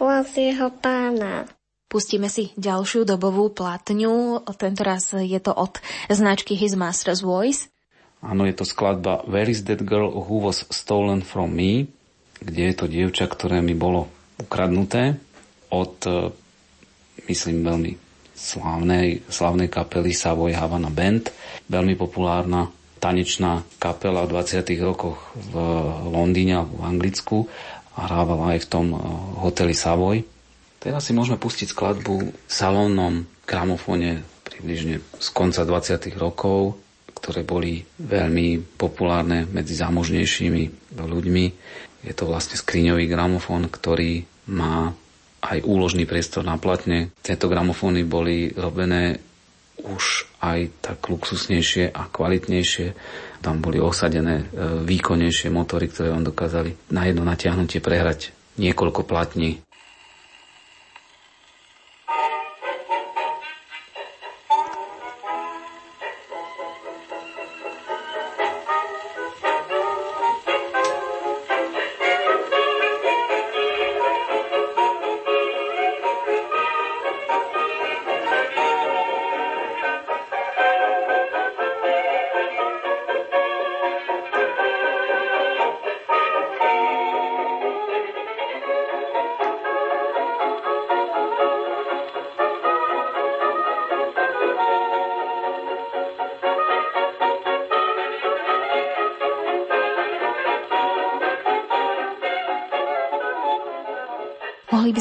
Hlas jeho pána. Pustíme si ďalšiu dobovú platňu. Tentoraz je to od značky His Master's Voice. Áno, je to skladba Where is that girl who was stolen from me, kde je to dievča, ktoré mi bolo ukradnuté od, e, myslím, veľmi slávnej, slávnej kapely Savoy Havana Band, veľmi populárna tanečná kapela v 20. rokoch v Londýne alebo v Anglicku a hrávala aj v tom e, hoteli Savoy. Teraz si môžeme pustiť skladbu v salónnom gramofóne približne z konca 20. rokov, ktoré boli veľmi populárne medzi zámožnejšími ľuďmi. Je to vlastne skriňový gramofón, ktorý má aj úložný priestor na platne. Tieto gramofóny boli robené už aj tak luxusnejšie a kvalitnejšie. Tam boli osadené e, výkonnejšie motory, ktoré vám dokázali na jedno natiahnutie prehrať niekoľko platní.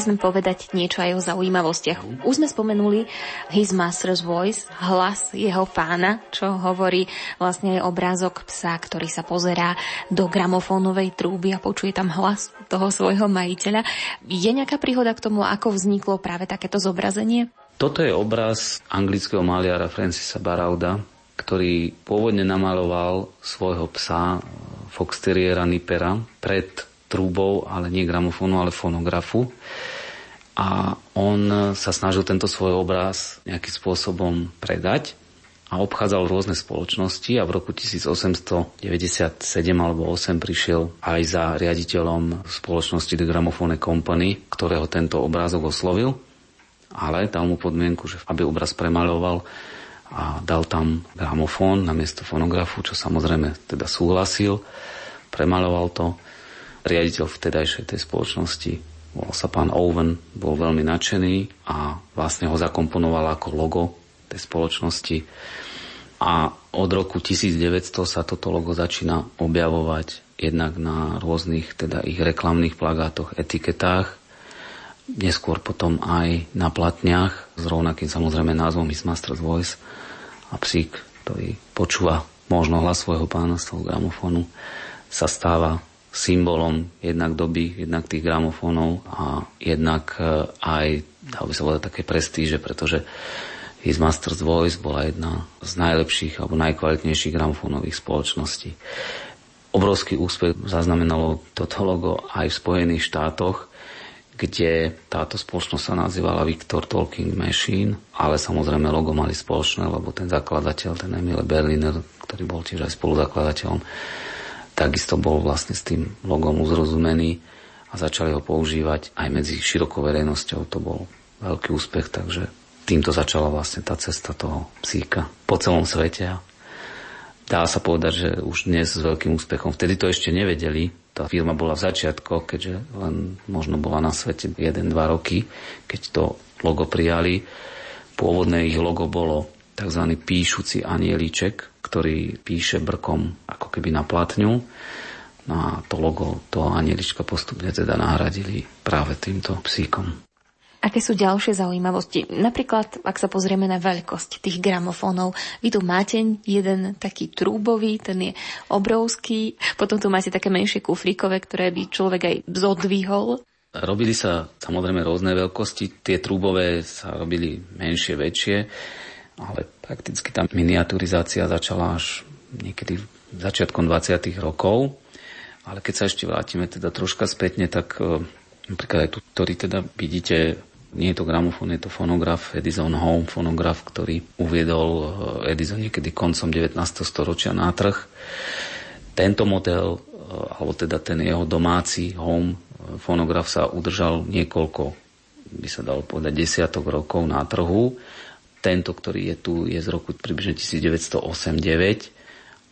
Sme povedať niečo aj o zaujímavostiach. Už sme spomenuli His Master's Voice, hlas jeho pána, čo hovorí vlastne obrázok psa, ktorý sa pozerá do gramofónovej trúby a počuje tam hlas toho svojho majiteľa. Je nejaká príhoda k tomu, ako vzniklo práve takéto zobrazenie? Toto je obraz anglického maliara Francisa Barauda, ktorý pôvodne namaloval svojho psa Fox Terriera Nipera pred trúbou, ale nie gramofónu, ale fonografu. A on sa snažil tento svoj obraz nejakým spôsobom predať a obchádzal rôzne spoločnosti a v roku 1897 alebo 8 prišiel aj za riaditeľom spoločnosti The Gramophone Company, ktorého tento obrázok oslovil, ale dal mu podmienku, že aby obraz premaľoval a dal tam gramofón na miesto fonografu, čo samozrejme teda súhlasil, premaloval to riaditeľ vtedajšej tej spoločnosti, volal sa pán Owen, bol veľmi nadšený a vlastne ho zakomponoval ako logo tej spoločnosti. A od roku 1900 sa toto logo začína objavovať jednak na rôznych teda ich reklamných plagátoch, etiketách, neskôr potom aj na platniach s rovnakým samozrejme názvom His Master's Voice a psík, ktorý počúva možno hlas svojho pána z toho gramofónu, sa stáva symbolom jednak doby, jednak tých gramofónov a jednak e, aj, dal by sa povedať, také prestíže, pretože His Master's Voice bola jedna z najlepších alebo najkvalitnejších gramofónových spoločností. Obrovský úspech zaznamenalo toto logo aj v Spojených štátoch, kde táto spoločnosť sa nazývala Victor Talking Machine, ale samozrejme logo mali spoločné, lebo ten zakladateľ, ten Emile Berliner, ktorý bol tiež aj spoluzakladateľom, takisto bol vlastne s tým logom uzrozumený a začali ho používať aj medzi širokou verejnosťou. To bol veľký úspech, takže týmto začala vlastne tá cesta toho psíka po celom svete. Dá sa povedať, že už dnes s veľkým úspechom. Vtedy to ešte nevedeli. Tá firma bola v začiatkoch, keďže len možno bola na svete 1-2 roky, keď to logo prijali. Pôvodné ich logo bolo tzv. píšuci anieliček, ktorý píše brkom ako keby na platňu. No a to logo, to anielička postupne teda nahradili práve týmto psíkom. Aké sú ďalšie zaujímavosti? Napríklad, ak sa pozrieme na veľkosť tých gramofónov, vy tu máte jeden taký trúbový, ten je obrovský, potom tu máte také menšie kufríkové, ktoré by človek aj zodvihol. Robili sa samozrejme rôzne veľkosti, tie trúbové sa robili menšie, väčšie ale prakticky tá miniaturizácia začala až niekedy začiatkom 20. rokov. Ale keď sa ešte vrátime teda troška spätne, tak e, napríklad aj tu, ktorý teda vidíte, nie je to gramofón, je to fonograf, Edison Home fonograf, ktorý uviedol e, Edison niekedy koncom 19. storočia na trh. Tento model, e, alebo teda ten jeho domáci Home fonograf sa udržal niekoľko, by sa dalo povedať, desiatok rokov na trhu tento, ktorý je tu, je z roku približne 1908-9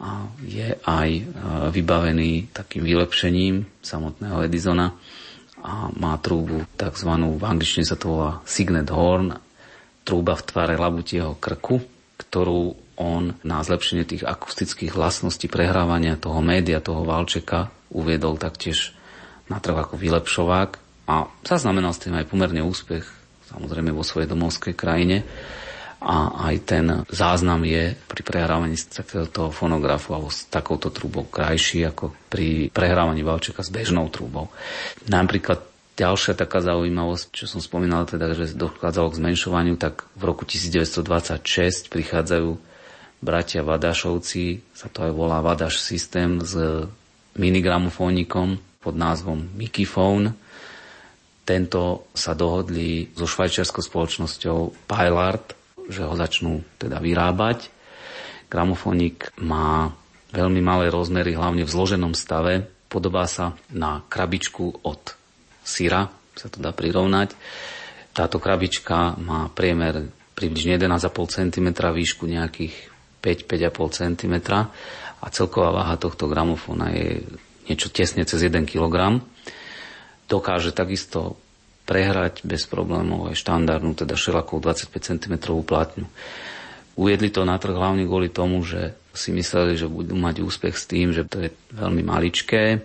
a je aj e, vybavený takým vylepšením samotného Edisona a má trúbu tzv. v angličtine sa to volá Signet Horn, trúba v tvare labutieho krku, ktorú on na zlepšenie tých akustických vlastností prehrávania toho média, toho valčeka uviedol taktiež na trh ako vylepšovák a zaznamenal s tým aj pomerne úspech, samozrejme vo svojej domovskej krajine a aj ten záznam je pri prehrávaní z takéhoto fonografu alebo s takouto trúbou krajší ako pri prehrávaní valčeka s bežnou trúbou. Napríklad ďalšia taká zaujímavosť, čo som spomínal, teda, že dochádzalo k zmenšovaniu, tak v roku 1926 prichádzajú bratia Vadašovci, sa to aj volá Vadaš systém s minigramofónikom pod názvom Mikiphone. Tento sa dohodli so švajčiarskou spoločnosťou Pilart, že ho začnú teda vyrábať. Gramofónik má veľmi malé rozmery, hlavne v zloženom stave. Podobá sa na krabičku od syra, sa to dá prirovnať. Táto krabička má priemer približne 1,5 cm, výšku nejakých 5-5,5 cm a celková váha tohto gramofóna je niečo tesne cez 1 kg. Dokáže takisto prehrať bez problémov aj štandardnú, teda šelakou 25 cm platňu. Ujedli to na trh hlavne kvôli tomu, že si mysleli, že budú mať úspech s tým, že to je veľmi maličké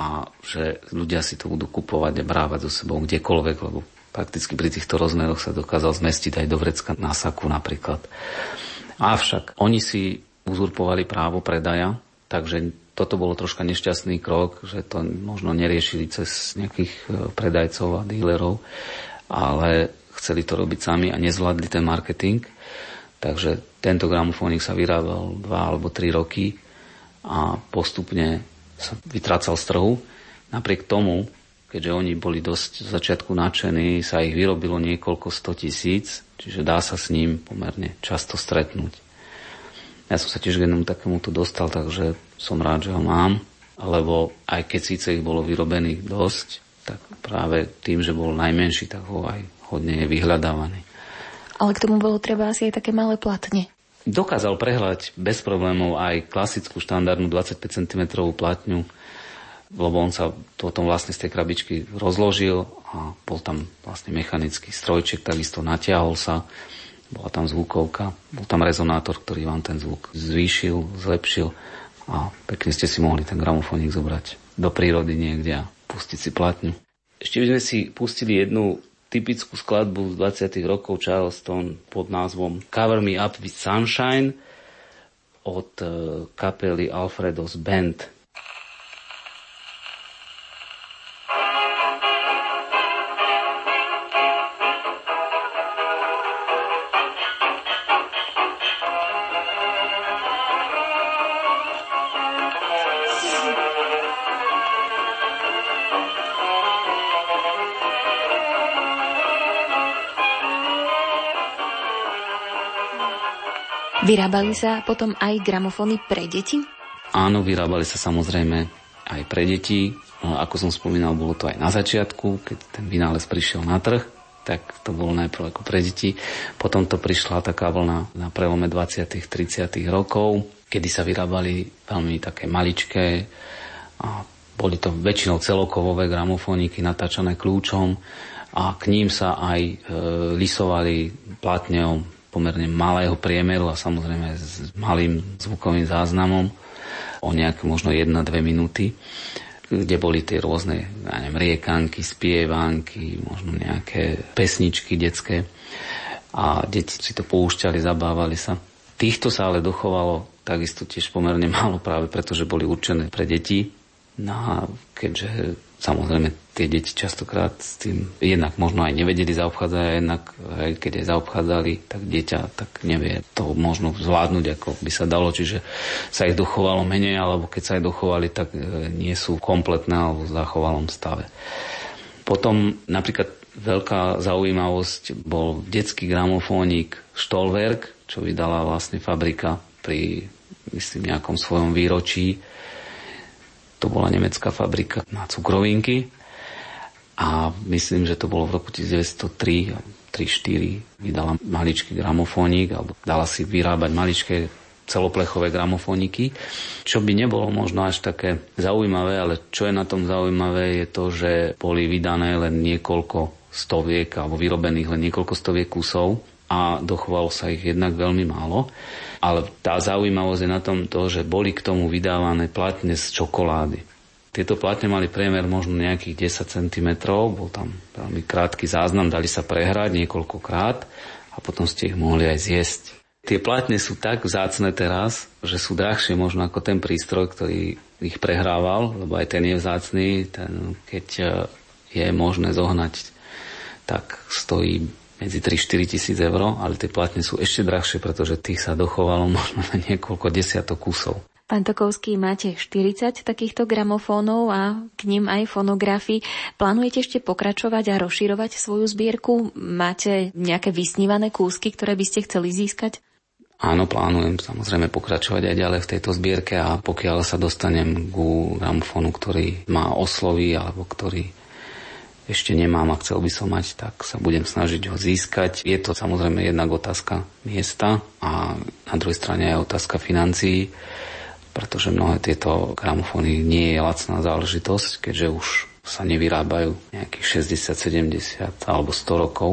a že ľudia si to budú kupovať a brávať so sebou kdekoľvek, lebo prakticky pri týchto rozmeroch sa dokázal zmestiť aj do vrecka na saku napríklad. Avšak oni si uzurpovali právo predaja, takže toto bolo troška nešťastný krok, že to možno neriešili cez nejakých e, predajcov a dílerov, ale chceli to robiť sami a nezvládli ten marketing. Takže tento gramofónik sa vyrábal 2 alebo 3 roky a postupne sa vytrácal z trhu. Napriek tomu, keďže oni boli dosť z začiatku nadšení, sa ich vyrobilo niekoľko 100 tisíc, čiže dá sa s ním pomerne často stretnúť. Ja som sa tiež k jednému takémuto dostal, takže som rád, že ho mám, lebo aj keď síce ich bolo vyrobených dosť, tak práve tým, že bol najmenší, tak ho aj hodne je vyhľadávaný. Ale k tomu bolo treba asi aj také malé platne. Dokázal prehľať bez problémov aj klasickú štandardnú 25 cm platňu, lebo on sa potom vlastne z tej krabičky rozložil a bol tam vlastne mechanický strojček, takisto natiahol sa bola tam zvukovka, bol tam rezonátor, ktorý vám ten zvuk zvýšil, zlepšil a pekne ste si mohli ten gramofónik zobrať do prírody niekde a pustiť si platňu. Ešte by sme si pustili jednu typickú skladbu z 20. rokov Charleston pod názvom Cover Me Up with Sunshine od eh, kapely Alfredo's Band. Vyrábali sa potom aj gramofóny pre deti? Áno, vyrábali sa samozrejme aj pre deti. Ako som spomínal, bolo to aj na začiatku, keď ten vynález prišiel na trh, tak to bolo najprv ako pre deti. Potom to prišla taká vlna na prelome 20. 30. rokov, kedy sa vyrábali veľmi také maličké a boli to väčšinou celokovové gramofóniky natáčané kľúčom a k ním sa aj e, lisovali platňou pomerne malého priemeru a samozrejme s malým zvukovým záznamom o nejaké možno 1-2 minúty, kde boli tie rôzne ja neviem, riekanky, spievánky, možno nejaké pesničky detské a deti si to poušťali, zabávali sa. Týchto sa ale dochovalo takisto tiež pomerne málo práve preto, že boli určené pre deti. No a keďže Samozrejme, tie deti častokrát s tým jednak možno aj nevedeli zaobchádzať a jednak aj keď aj zaobchádzali, tak dieťa tak nevie to možno zvládnuť, ako by sa dalo. Čiže sa ich dochovalo menej, alebo keď sa aj dochovali, tak e, nie sú kompletné alebo v zachovalom stave. Potom napríklad veľká zaujímavosť bol detský gramofónik Stolwerk, čo vydala vlastne fabrika pri myslím nejakom svojom výročí to bola nemecká fabrika na cukrovinky a myslím, že to bolo v roku 1903 3-4 vydala maličký gramofónik alebo dala si vyrábať maličké celoplechové gramofóniky, čo by nebolo možno až také zaujímavé, ale čo je na tom zaujímavé je to, že boli vydané len niekoľko stoviek alebo vyrobených len niekoľko stoviek kusov a dochovalo sa ich jednak veľmi málo. Ale tá zaujímavosť je na tom to, že boli k tomu vydávané platne z čokolády. Tieto platne mali priemer možno nejakých 10 cm, bol tam veľmi krátky záznam, dali sa prehrať niekoľkokrát a potom ste ich mohli aj zjesť. Tie platne sú tak vzácne teraz, že sú drahšie možno ako ten prístroj, ktorý ich prehrával, lebo aj ten je vzácný, ten, keď e, je možné zohnať, tak stojí medzi 3-4 tisíc eur, ale tie platne sú ešte drahšie, pretože tých sa dochovalo možno na niekoľko desiatok kusov. Pán Tokovský, máte 40 takýchto gramofónov a k ním aj fonografy. Plánujete ešte pokračovať a rozširovať svoju zbierku? Máte nejaké vysnívané kúsky, ktoré by ste chceli získať? Áno, plánujem samozrejme pokračovať aj ďalej v tejto zbierke a pokiaľ sa dostanem ku gramofónu, ktorý má oslovy alebo ktorý ešte nemám a chcel by som mať, tak sa budem snažiť ho získať. Je to samozrejme jednak otázka miesta a na druhej strane aj otázka financií pretože mnohé tieto gramofóny nie je lacná záležitosť, keďže už sa nevyrábajú nejakých 60, 70 alebo 100 rokov.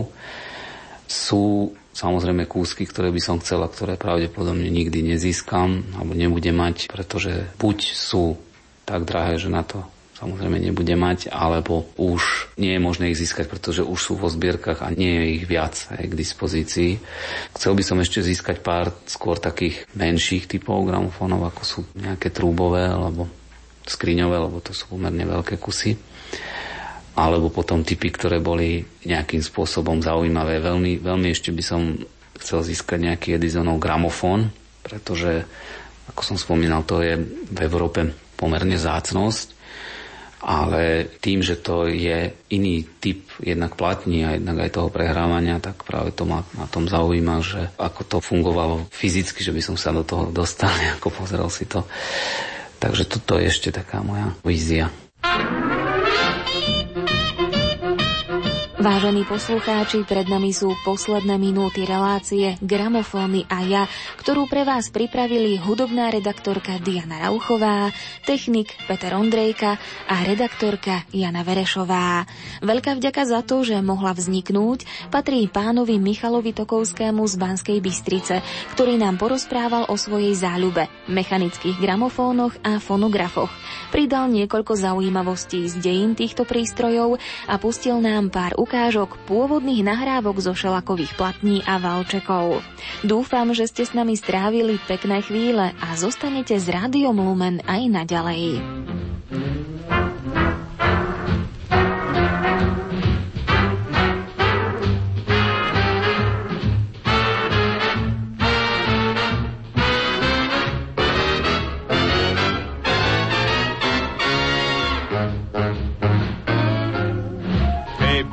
Sú samozrejme kúsky, ktoré by som chcela, ktoré pravdepodobne nikdy nezískam alebo nebudem mať, pretože buď sú tak drahé, že na to samozrejme nebude mať, alebo už nie je možné ich získať, pretože už sú vo zbierkach a nie je ich viac aj k dispozícii. Chcel by som ešte získať pár skôr takých menších typov gramofónov, ako sú nejaké trúbové alebo skriňové, lebo to sú pomerne veľké kusy alebo potom typy, ktoré boli nejakým spôsobom zaujímavé. Veľmi, veľmi ešte by som chcel získať nejaký Edisonov gramofón, pretože, ako som spomínal, to je v Európe pomerne zácnosť ale tým, že to je iný typ jednak platní a jednak aj toho prehrávania, tak práve to ma na tom zaujíma, že ako to fungovalo fyzicky, že by som sa do toho dostal, ako pozrel si to. Takže toto je ešte taká moja vízia. Vážení poslucháči, pred nami sú posledné minúty relácie Gramofóny a ja, ktorú pre vás pripravili hudobná redaktorka Diana Rauchová, technik Peter Ondrejka a redaktorka Jana Verešová. Veľká vďaka za to, že mohla vzniknúť, patrí pánovi Michalovi Tokovskému z Banskej Bystrice, ktorý nám porozprával o svojej záľube, mechanických gramofónoch a fonografoch. Pridal niekoľko zaujímavostí z dejín týchto prístrojov a pustil nám pár ukážok pôvodných nahrávok zo šelakových platní a valčekov. Dúfam, že ste s nami strávili pekné chvíle a zostanete s Rádiom Lumen aj naďalej.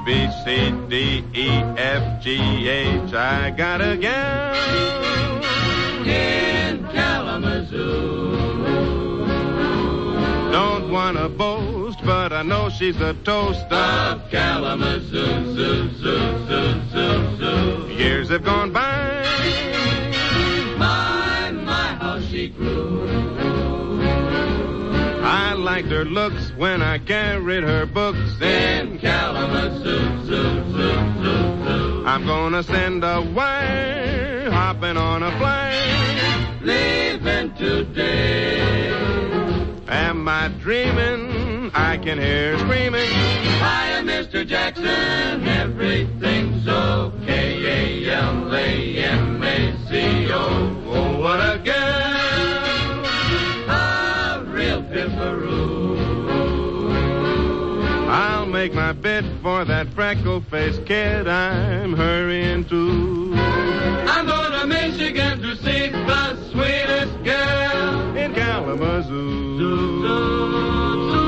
D, E, F, G, H. I got a gal in Kalamazoo. Don't wanna boast, but I know she's a toast of Kalamazoo. Zoo, zoo, zoo, zoo, zoo. Years have gone by. My, my, how she grew. Liked her looks when I carried her books in Kalamazoo. Zoo, zoo, zoo, I'm gonna send a wire hopping on a plane. Leaving today. Am I dreaming? I can hear screaming. Hiya, Mr. Jackson. Everything's okay. A-L-A-M-A-C-O. Oh, what a girl. I'll make my bid for that freckle-faced kid I'm hurrying to. I'm going to Michigan to see the sweetest girl in Kalamazoo. Zoo, zoo.